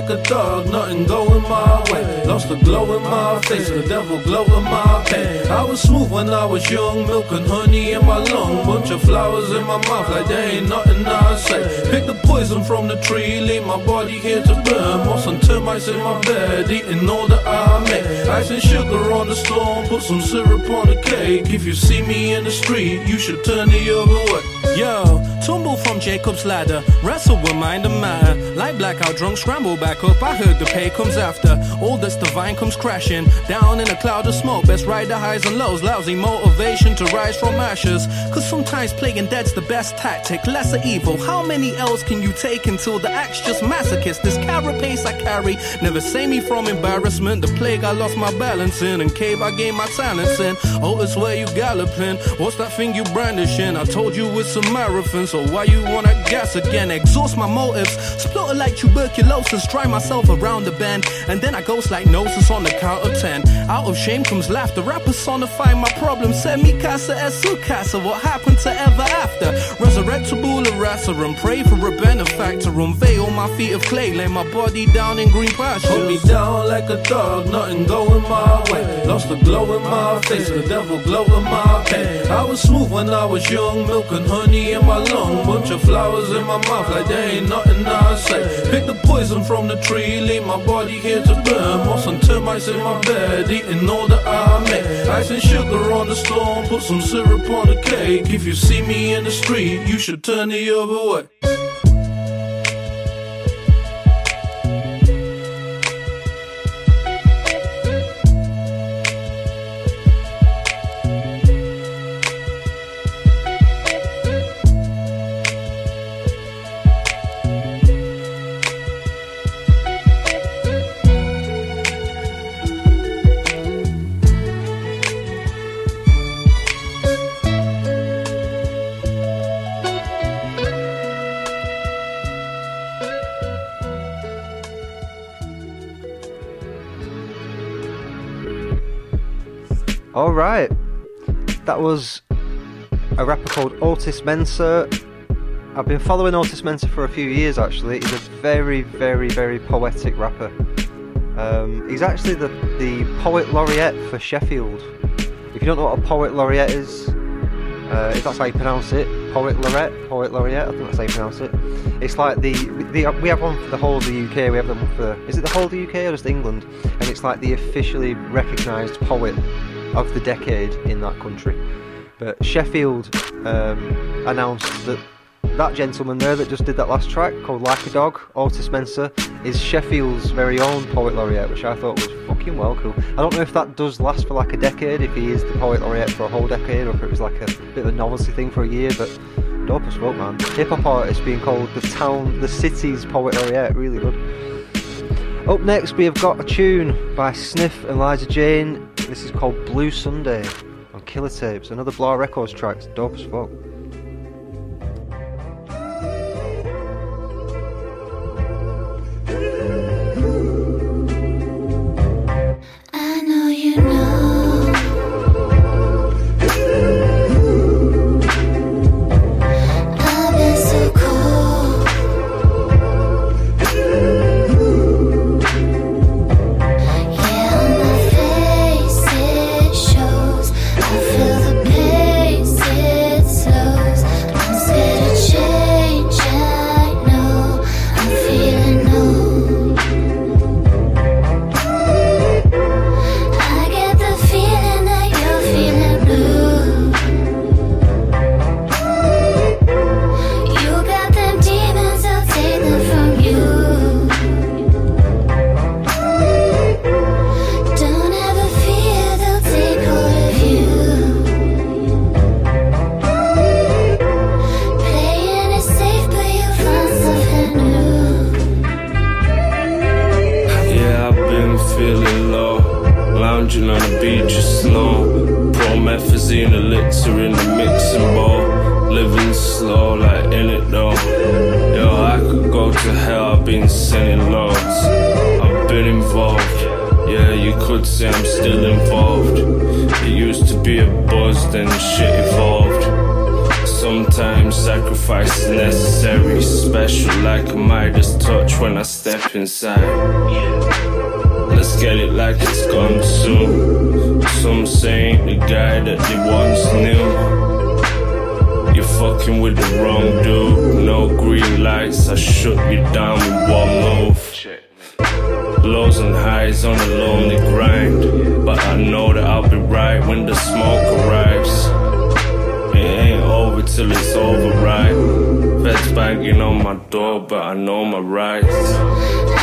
Like a dog, nothing going my way. Lost the glow in my face, the devil glow in my pain. I was smooth when I was young, milk and honey in my lung. Bunch of flowers in my mouth, like there ain't nothing I say. Pick the poison from the tree, leave my body here to burn. Moss and termites in my bed, eating all that I make. Ice and sugar on the stone, put some syrup on the cake. If you see me in the street, you should turn the other way. Yo, tumble from Jacob's ladder, wrestle with mind and matter. Like blackout drunk, scramble back up. I heard the pay comes after. All this divine comes crashing down in a cloud of smoke. Best ride the highs and lows, lousy motivation to rise from ashes. Cause sometimes playing dead's the best tactic, lesser evil. How many L's can you take until the act's just masochist? This carapace I carry never save me from embarrassment. The plague I lost my balance in, and cave I gained my talents in. Oh, it's where you galloping. What's that thing you brandishing? I told you it's a marathon, so why you wanna gas again? Exhaust my motives, splutter like tuberculosis, dry myself around the bend, and then I ghost like noses on the count of ten. Out of shame comes laughter. I personify my problem. Send me casa es su casa. What happened to ever after? Resurrect Tabula rasa and pray for a benefactor. Unveil my feet of clay, lay my body down in green pastures. Put me down like a dog, nothing going my way. Lost the glow in my face, the devil glow in my pain. I was smooth when I was young, milk and honey in my lung. Bunch of flowers in my mouth, like there ain't nothing I say. Pick the poison from the tree, leave my body here to burn. Moss and termites in my bed, eating all that I make. Ice and sugar on the stone, put some syrup on the cake. If you see me in the street, you should turn the other way. All right, that was a rapper called Otis Mensah. I've been following Otis Mensah for a few years actually. He's a very, very, very poetic rapper. Um, he's actually the, the poet laureate for Sheffield. If you don't know what a poet laureate is, uh, if that's how you pronounce it, poet laureate, poet laureate. I think that's how you pronounce it. It's like the, the we have one for the whole of the UK. We have them for is it the whole of the UK or just England? And it's like the officially recognised poet of the decade in that country. But Sheffield um, announced that that gentleman there that just did that last track called Like a Dog, Otis Mensah, is Sheffield's very own poet laureate, which I thought was fucking well cool. I don't know if that does last for like a decade, if he is the poet laureate for a whole decade, or if it was like a bit of a novelty thing for a year, but dope as fuck, man. Hip hop artist being called the town, the city's poet laureate, really good. Up next, we have got a tune by Sniff and Liza Jane. This is called Blue Sunday on Killer Tapes, another Blah Records track. Dope as fuck. The guy that they once knew. You're fucking with the wrong dude. No green lights, I shut you down with one move. Lows and highs on a lonely grind. But I know that I'll be right when the smoke arrives. It ain't over till it's over, right? Feds banging on my door, but I know my rights.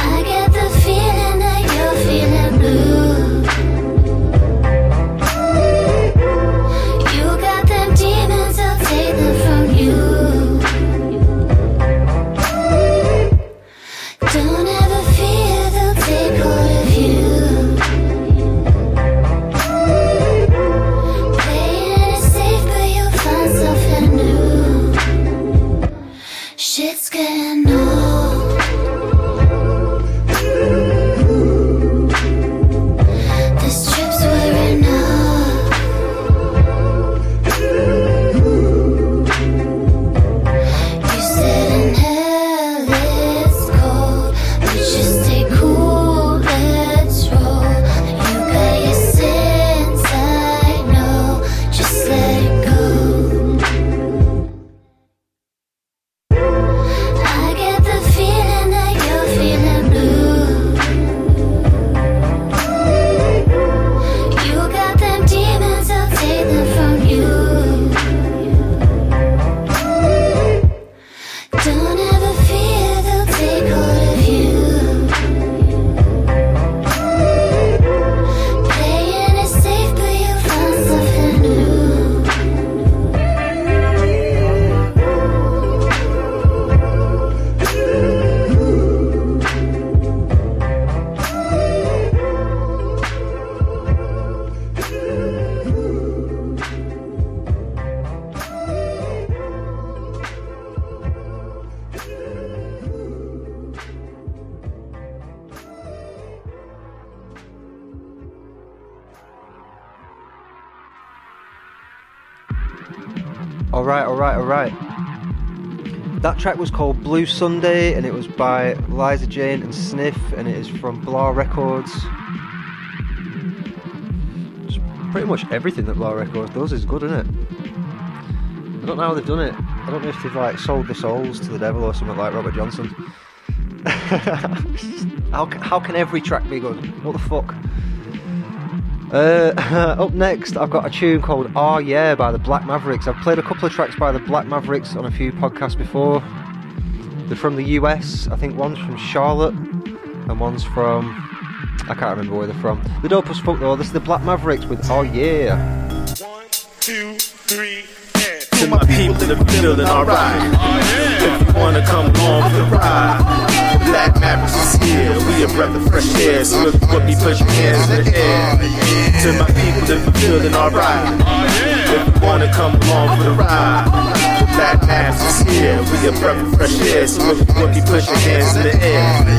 Right. That track was called Blue Sunday and it was by Liza Jane and Sniff and it is from Blah Records. Just pretty much everything that Blah Records does is good, isn't it? I don't know how they've done it. I don't know if they've like sold their souls to the devil or something like Robert Johnson. how, how can every track be good? What the fuck? Uh, up next, I've got a tune called "Oh Yeah" by the Black Mavericks. I've played a couple of tracks by the Black Mavericks on a few podcasts before. They're from the US. I think one's from Charlotte and one's from I can't remember where they're from. The dope as fuck though. This is the Black Mavericks with "Oh Yeah." Two, three, To my people that be feeling alright. If you wanna come along for the ride. Black Mavericks is here, we a breath of fresh air. So if you with me, put your hands in the air. To my people that be feeling alright. If you wanna come along for the ride. Black Mavericks is here, we a breath of fresh air. So if you with me, put your hands in the air.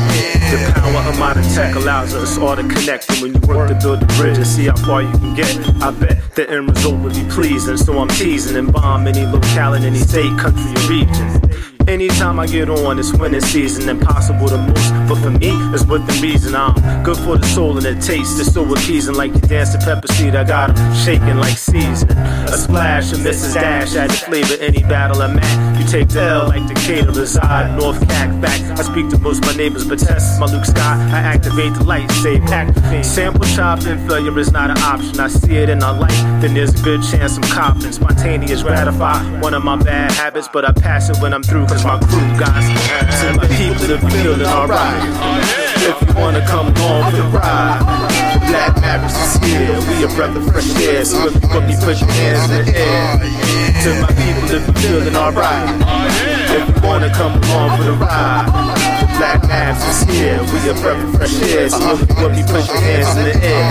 The power of modern tech allows us all to connect. And when you work to build the bridge and see how far you can get, I bet the end result will be pleasing. So I'm teasing and bomb any locale in any state, country, or region. Anytime I get on, it's winning season, impossible to move. But for me, it's within reason. I'm good for the soul and the taste. It's so appeasing, like you dance to pepper seed. I got 'em shaking like seasoning. A splash of Mrs. Dash, add the flavor, any battle I'm at. You take the L like Decatur, reside North Cac back. I speak to most my neighbors, but test my Luke Sky. I activate the light, save activate. Sample chopping, failure is not an option. I see it in our life, then there's a good chance I'm copping. Spontaneous gratify, one of my bad habits, but I pass it when I'm through, cause my crew got To my people that be feeling alright. If you wanna come along for the ride. Black Mavericks is here, we a breath of fresh air. So if you with me, put your hands in the air. To my people be feeling alright. If you wanna come along for the ride. Black Mavericks is here, we a breath of fresh air. So if you with me, put your hands in the air.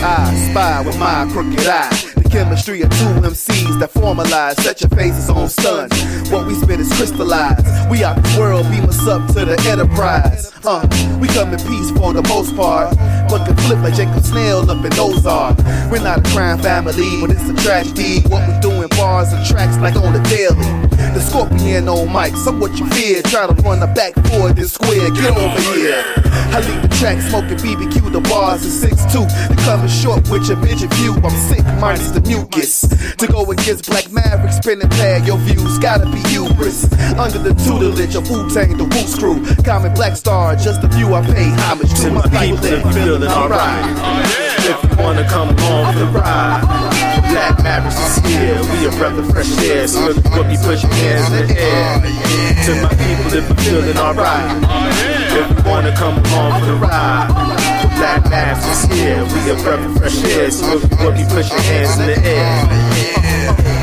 I spy with my crooked eye. The Chemistry of two MCs that formalize, set your faces on stun. What we spit is crystallized. We out the world, beam us up to the enterprise. Uh, we come in peace for the most part, but can flip like Jacob Snell up in Ozark. We're not a crime family, but it's a tragedy. What we do in bars and tracks like on the daily. The scorpion on mic, so what you fear? Try to run the back for this square, get over here. I leave the track smoking BBQ, the bars is 6'2. You coming short with your midget view. I'm sick, minus the mucus. To go against Black Maverick, spinning pad, your views gotta be hubris. Under the tutelage of Wu Tang, the Wu Crew. Common Black Star, just a few I pay homage to. To my people that feeling alright. If you wanna come along for the ride, Black Mavericks is here. We a breath of fresh air, so look what we your hands in the air. To my people that be feeling alright. If you wanna come along for the ride, Black is here. We a breath of fresh air, so look what we put your hands in the air.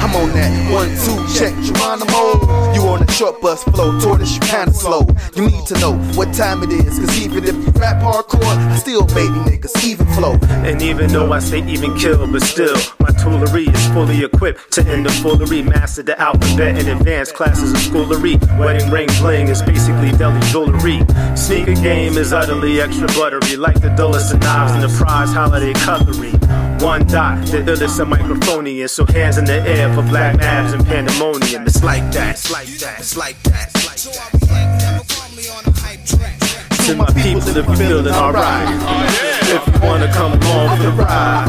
I'm on that one, two, check Geronimo. You on that short bus flow, tortoise, you kinda slow. You need to know what time it is, cause even if you hardcore, I still baby niggas, even flow. And even though I say even kill, but still, my toolery is fully equipped to end the foolery. Master the alphabet in advanced classes of schoolery. Wedding ring bling is basically deli jewelry. Sneaker game is utterly extra buttery, like the dullest of knives and the prize holiday cutlery. One dot, the illest of microphonian, so hands in the air for black abs and pandemonium. It's like that, it's like that, it's like that. It's like that. To my people that be feeling alright. If you wanna come along for the ride,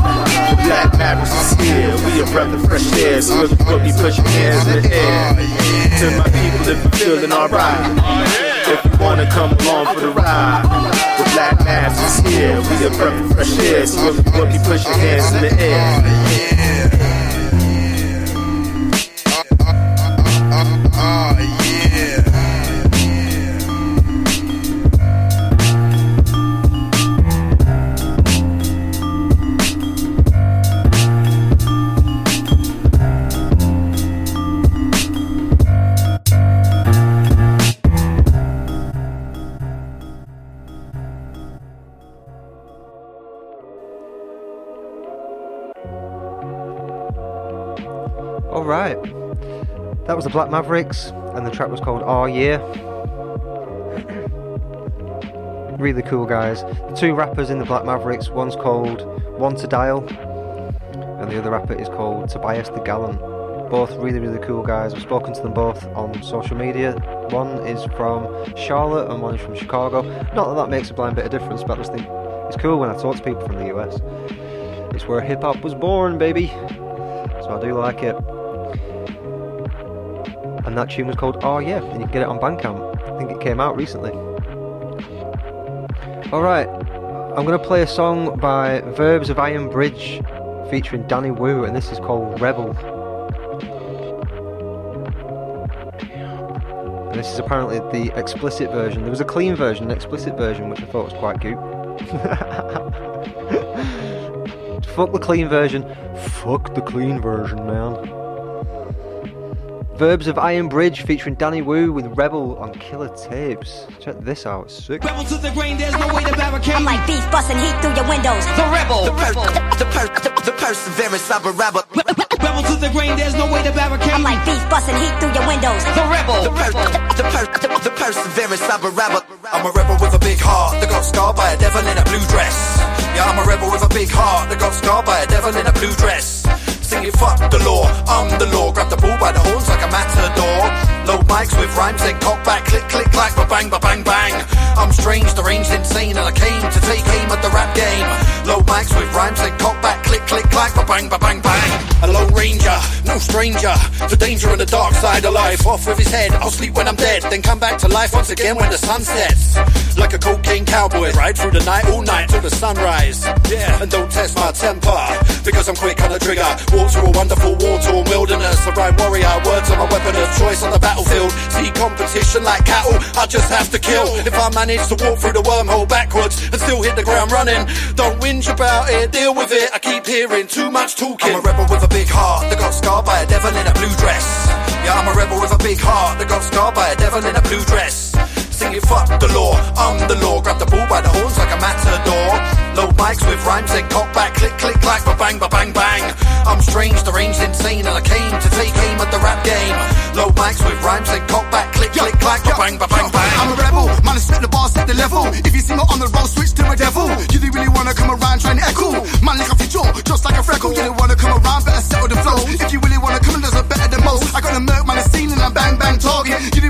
Black Mavericks is here. We a breath of fresh air, so look what we put your hands in the air. To my people that be feeling alright. If you wanna come along for the ride, the Black Mavericks is here. We a breath of fresh air, so look what we put your hands in the air. Alright. That was the Black Mavericks, and the track was called Our Year. really cool guys. The two rappers in the Black Mavericks, one's called One to Dial, and the other rapper is called Tobias the Gallon. Both really, really cool guys. I've spoken to them both on social media. One is from Charlotte and one is from Chicago. Not that that makes a blind bit of difference, but I just think it's cool when I talk to people from the US. It's where hip hop was born, baby. So I do like it. And that tune was called Oh Yeah, and you can get it on Bandcamp. I think it came out recently. Alright, I'm going to play a song by Verbs of Iron Bridge featuring Danny Wu, and this is called Rebel. And this is apparently the explicit version. There was a clean version, an explicit version, which I thought was quite cute. Fuck the clean version. Fuck the clean version, man. Verbs of Iron Bridge featuring Danny Wu with Rebel on Killer Tapes. Check this out, it's sick. Rebel to the grain, there's no way to barricade. I'm like beef busting heat through your windows. The rebel, the per- the, per- the, the perseverance of a rebel. Rebel to the grain, there's no way to barricade. I'm like beef busting heat through your windows. The rebel, The, per- the, per- the, the perseverance of a rebel. I'm a rebel with a big heart that got scarred by a devil in a blue dress. Yeah, I'm a rebel with a big heart that got scarred by a devil in a blue dress. Singing fuck the law, I'm the law. Grab the bull by the horns like a matador. Low mics with rhymes, then cock back, click, click, clack, ba bang, ba bang, bang. I'm strange, deranged, insane, and I came to take aim at the rap game. Low mics with rhymes, then cock back, click, click, clack, ba bang, ba bang, bang. A lone ranger, no stranger to danger and the dark side of life. Off with his head, I'll sleep when I'm dead, then come back to life once again when the sun sets. Like a cocaine cowboy, ride through the night, all night till the sunrise. Yeah, and don't test my temper, because I'm quick on the trigger. Walk through a wonderful war-torn wilderness. A ride warrior, words are my weapon of choice on the battlefield. See competition like cattle, I just have to kill. If I manage to walk through the wormhole backwards and still hit the ground running, don't whinge about it, deal with it. I keep hearing too much talking. I'm a rebel with a big heart that got scarred by a devil in a blue dress. Yeah, I'm a rebel with a big heart that got scarred by a devil in a blue dress. Singing fuck the law, I'm the law. Grab the bull by the horns like a matador. Low mics with rhymes, then cock back, click, click, clack, ba bang, ba bang, bang. I'm strange, deranged, insane, and I came to take aim at the rap game. Low mics with rhymes, they cock back, click, click, clack, bang, bang, bang, bang. I'm a rebel, man, I set the bar, set the level. If you see me on the road, switch to a devil. You didn't really wanna come around trying to echo. Man, lick off your jaw, just like a freckle. You didn't wanna come around, better settle the flow. If you really wanna come, there's a better than most. I got a merc, man, a scene, and I'm bang, bang, target. You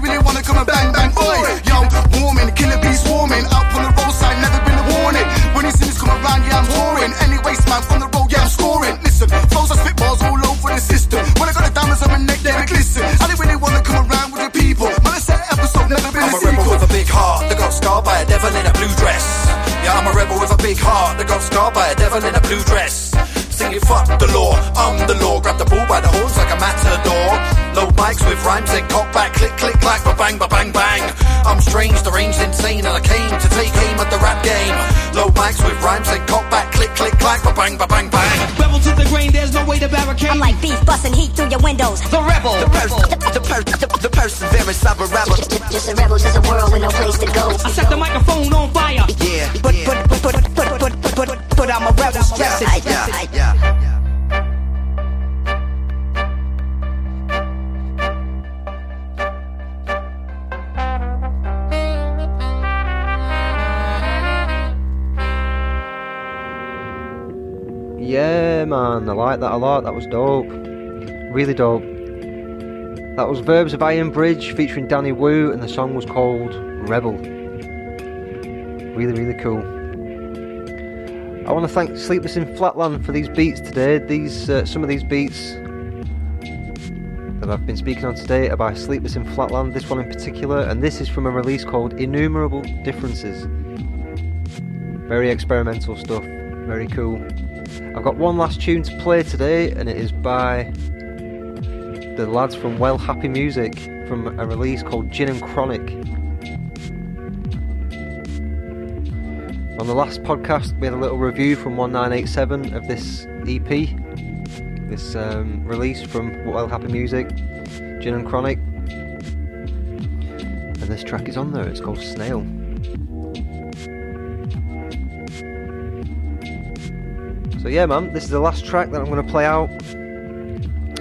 heart that got scarred by a devil in a blue dress. Singing fuck the law, I'm the law. Grab the bull by the horns like a matador. Low mics with rhymes, then cock back, click, click, clack, ba bang, ba bang, bang. I'm strange, deranged, insane, and I came to take aim at the rap game. Low mics with rhymes, then cock back, click, click, clack, ba bang, ba bang, bang. Rebel to the grain, there's no way to barricade. I'm like beef busting heat through your windows. The rebel. The pers- the, per- the, the perseverance of a rebel. Just a rebel, just a world with no place to go. I set the microphone on fire. Yeah, But, but, but, but, but, rebel. yeah, yeah, yeah. Yeah, man, I like that a lot. That was dope. Really dope. That was Verbs of Iron Bridge featuring Danny Wu, and the song was called Rebel. Really, really cool. I want to thank Sleepless in Flatland for these beats today. These, uh, some of these beats that I've been speaking on today are by Sleepless in Flatland. This one in particular, and this is from a release called Innumerable Differences. Very experimental stuff. Very cool. I've got one last tune to play today, and it is by the lads from Well Happy Music from a release called Gin and Chronic. On the last podcast, we had a little review from 1987 of this EP, this um, release from What Well Happy Music, Gin and Chronic. And this track is on there, it's called Snail. So yeah, man, this is the last track that I'm going to play out.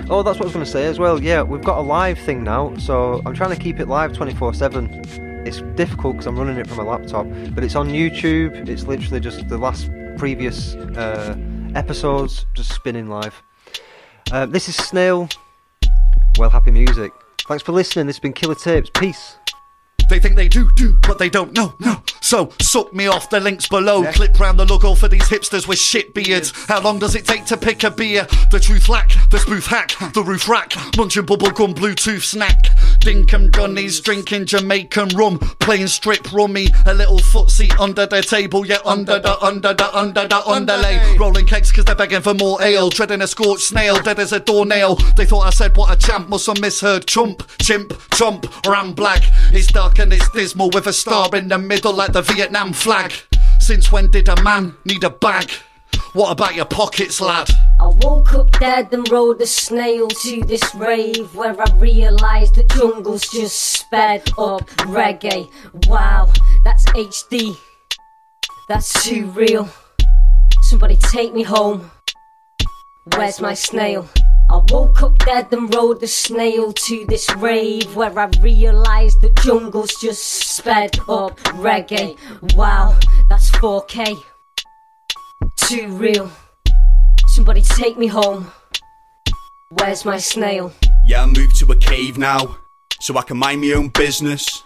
Oh, that's what I was going to say as well. Yeah, we've got a live thing now, so I'm trying to keep it live 24/7. It's difficult because I'm running it from a laptop, but it's on YouTube. It's literally just the last previous uh, episodes just spinning live. Uh, this is Snail. Well, happy music. Thanks for listening. This has been Killer Tapes. Peace. They think they do, do, but they don't know, no. So, suck me off the links below. Clip round the logo for these hipsters with shit beards. How long does it take to pick a beer? The truth lack, the spoof hack, the roof rack, munching bubblegum Bluetooth snack. Dinkum gunnies, drinking Jamaican rum, playing strip rummy, a little footsie under the table, yeah, under the, under the, under the underlay. Rolling cakes cause they're begging for more ale, treading a scorched snail, dead as a doornail. They thought I said what a champ, must have misheard. Chump, chimp, chomp, ram black. It's dark and it's dismal with a star in the middle like the Vietnam flag. Since when did a man need a bag? What about your pockets, lad? I woke up dead and rode a snail to this rave where I realised the jungle's just sped up reggae. Wow, that's HD. That's too real. Somebody take me home. Where's my snail? I woke up dead and rode a snail to this rave where I realised the jungle's just sped up reggae. Wow, that's 4K. Too real. Somebody take me home. Where's my snail? Yeah, I moved to a cave now, so I can mind my own business.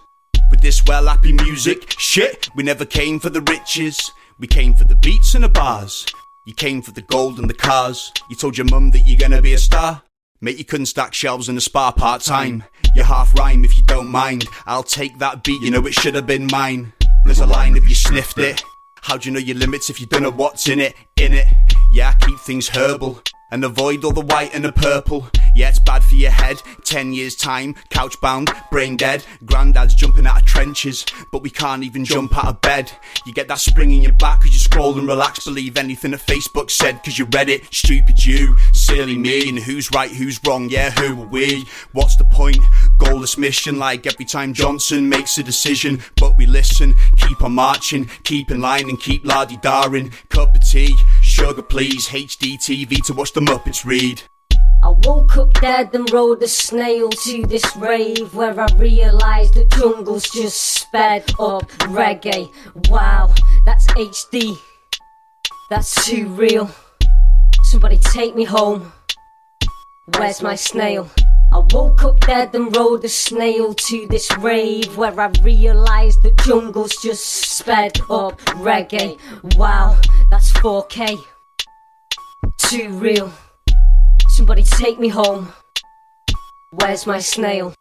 With this well happy music, shit, we never came for the riches. We came for the beats and the bars. You came for the gold and the cars. You told your mum that you're gonna be a star. Mate, you couldn't stack shelves in a spa part time. You half rhyme if you don't mind. I'll take that beat, you know it should have been mine. There's a line if you sniffed it. How do you know your limits if you don't know what's in it? In it, yeah, I keep things herbal. And avoid all the white and the purple. Yeah, it's bad for your head. Ten years' time, couch bound, brain dead. Granddad's jumping out of trenches, but we can't even jump out of bed. You get that spring in your back cause you scroll and relax. Believe anything that Facebook said cause you read it. Stupid you, silly me, and who's right, who's wrong, yeah, who are we? What's the point? Goalless mission like every time Johnson makes a decision. But we listen, keep on marching, keep in line and keep lardy darring. Cup of tea, sugar, please. HD TV to watch the Muppets read. I woke up dead and rode a snail to this rave where I realised the jungle's just sped up reggae. Wow, that's HD. That's too real. Somebody take me home. Where's my snail? I woke up dead and rode a snail to this rave where I realised the jungle's just sped up reggae. Wow, that's 4K. Too real. Somebody take me home. Where's my snail?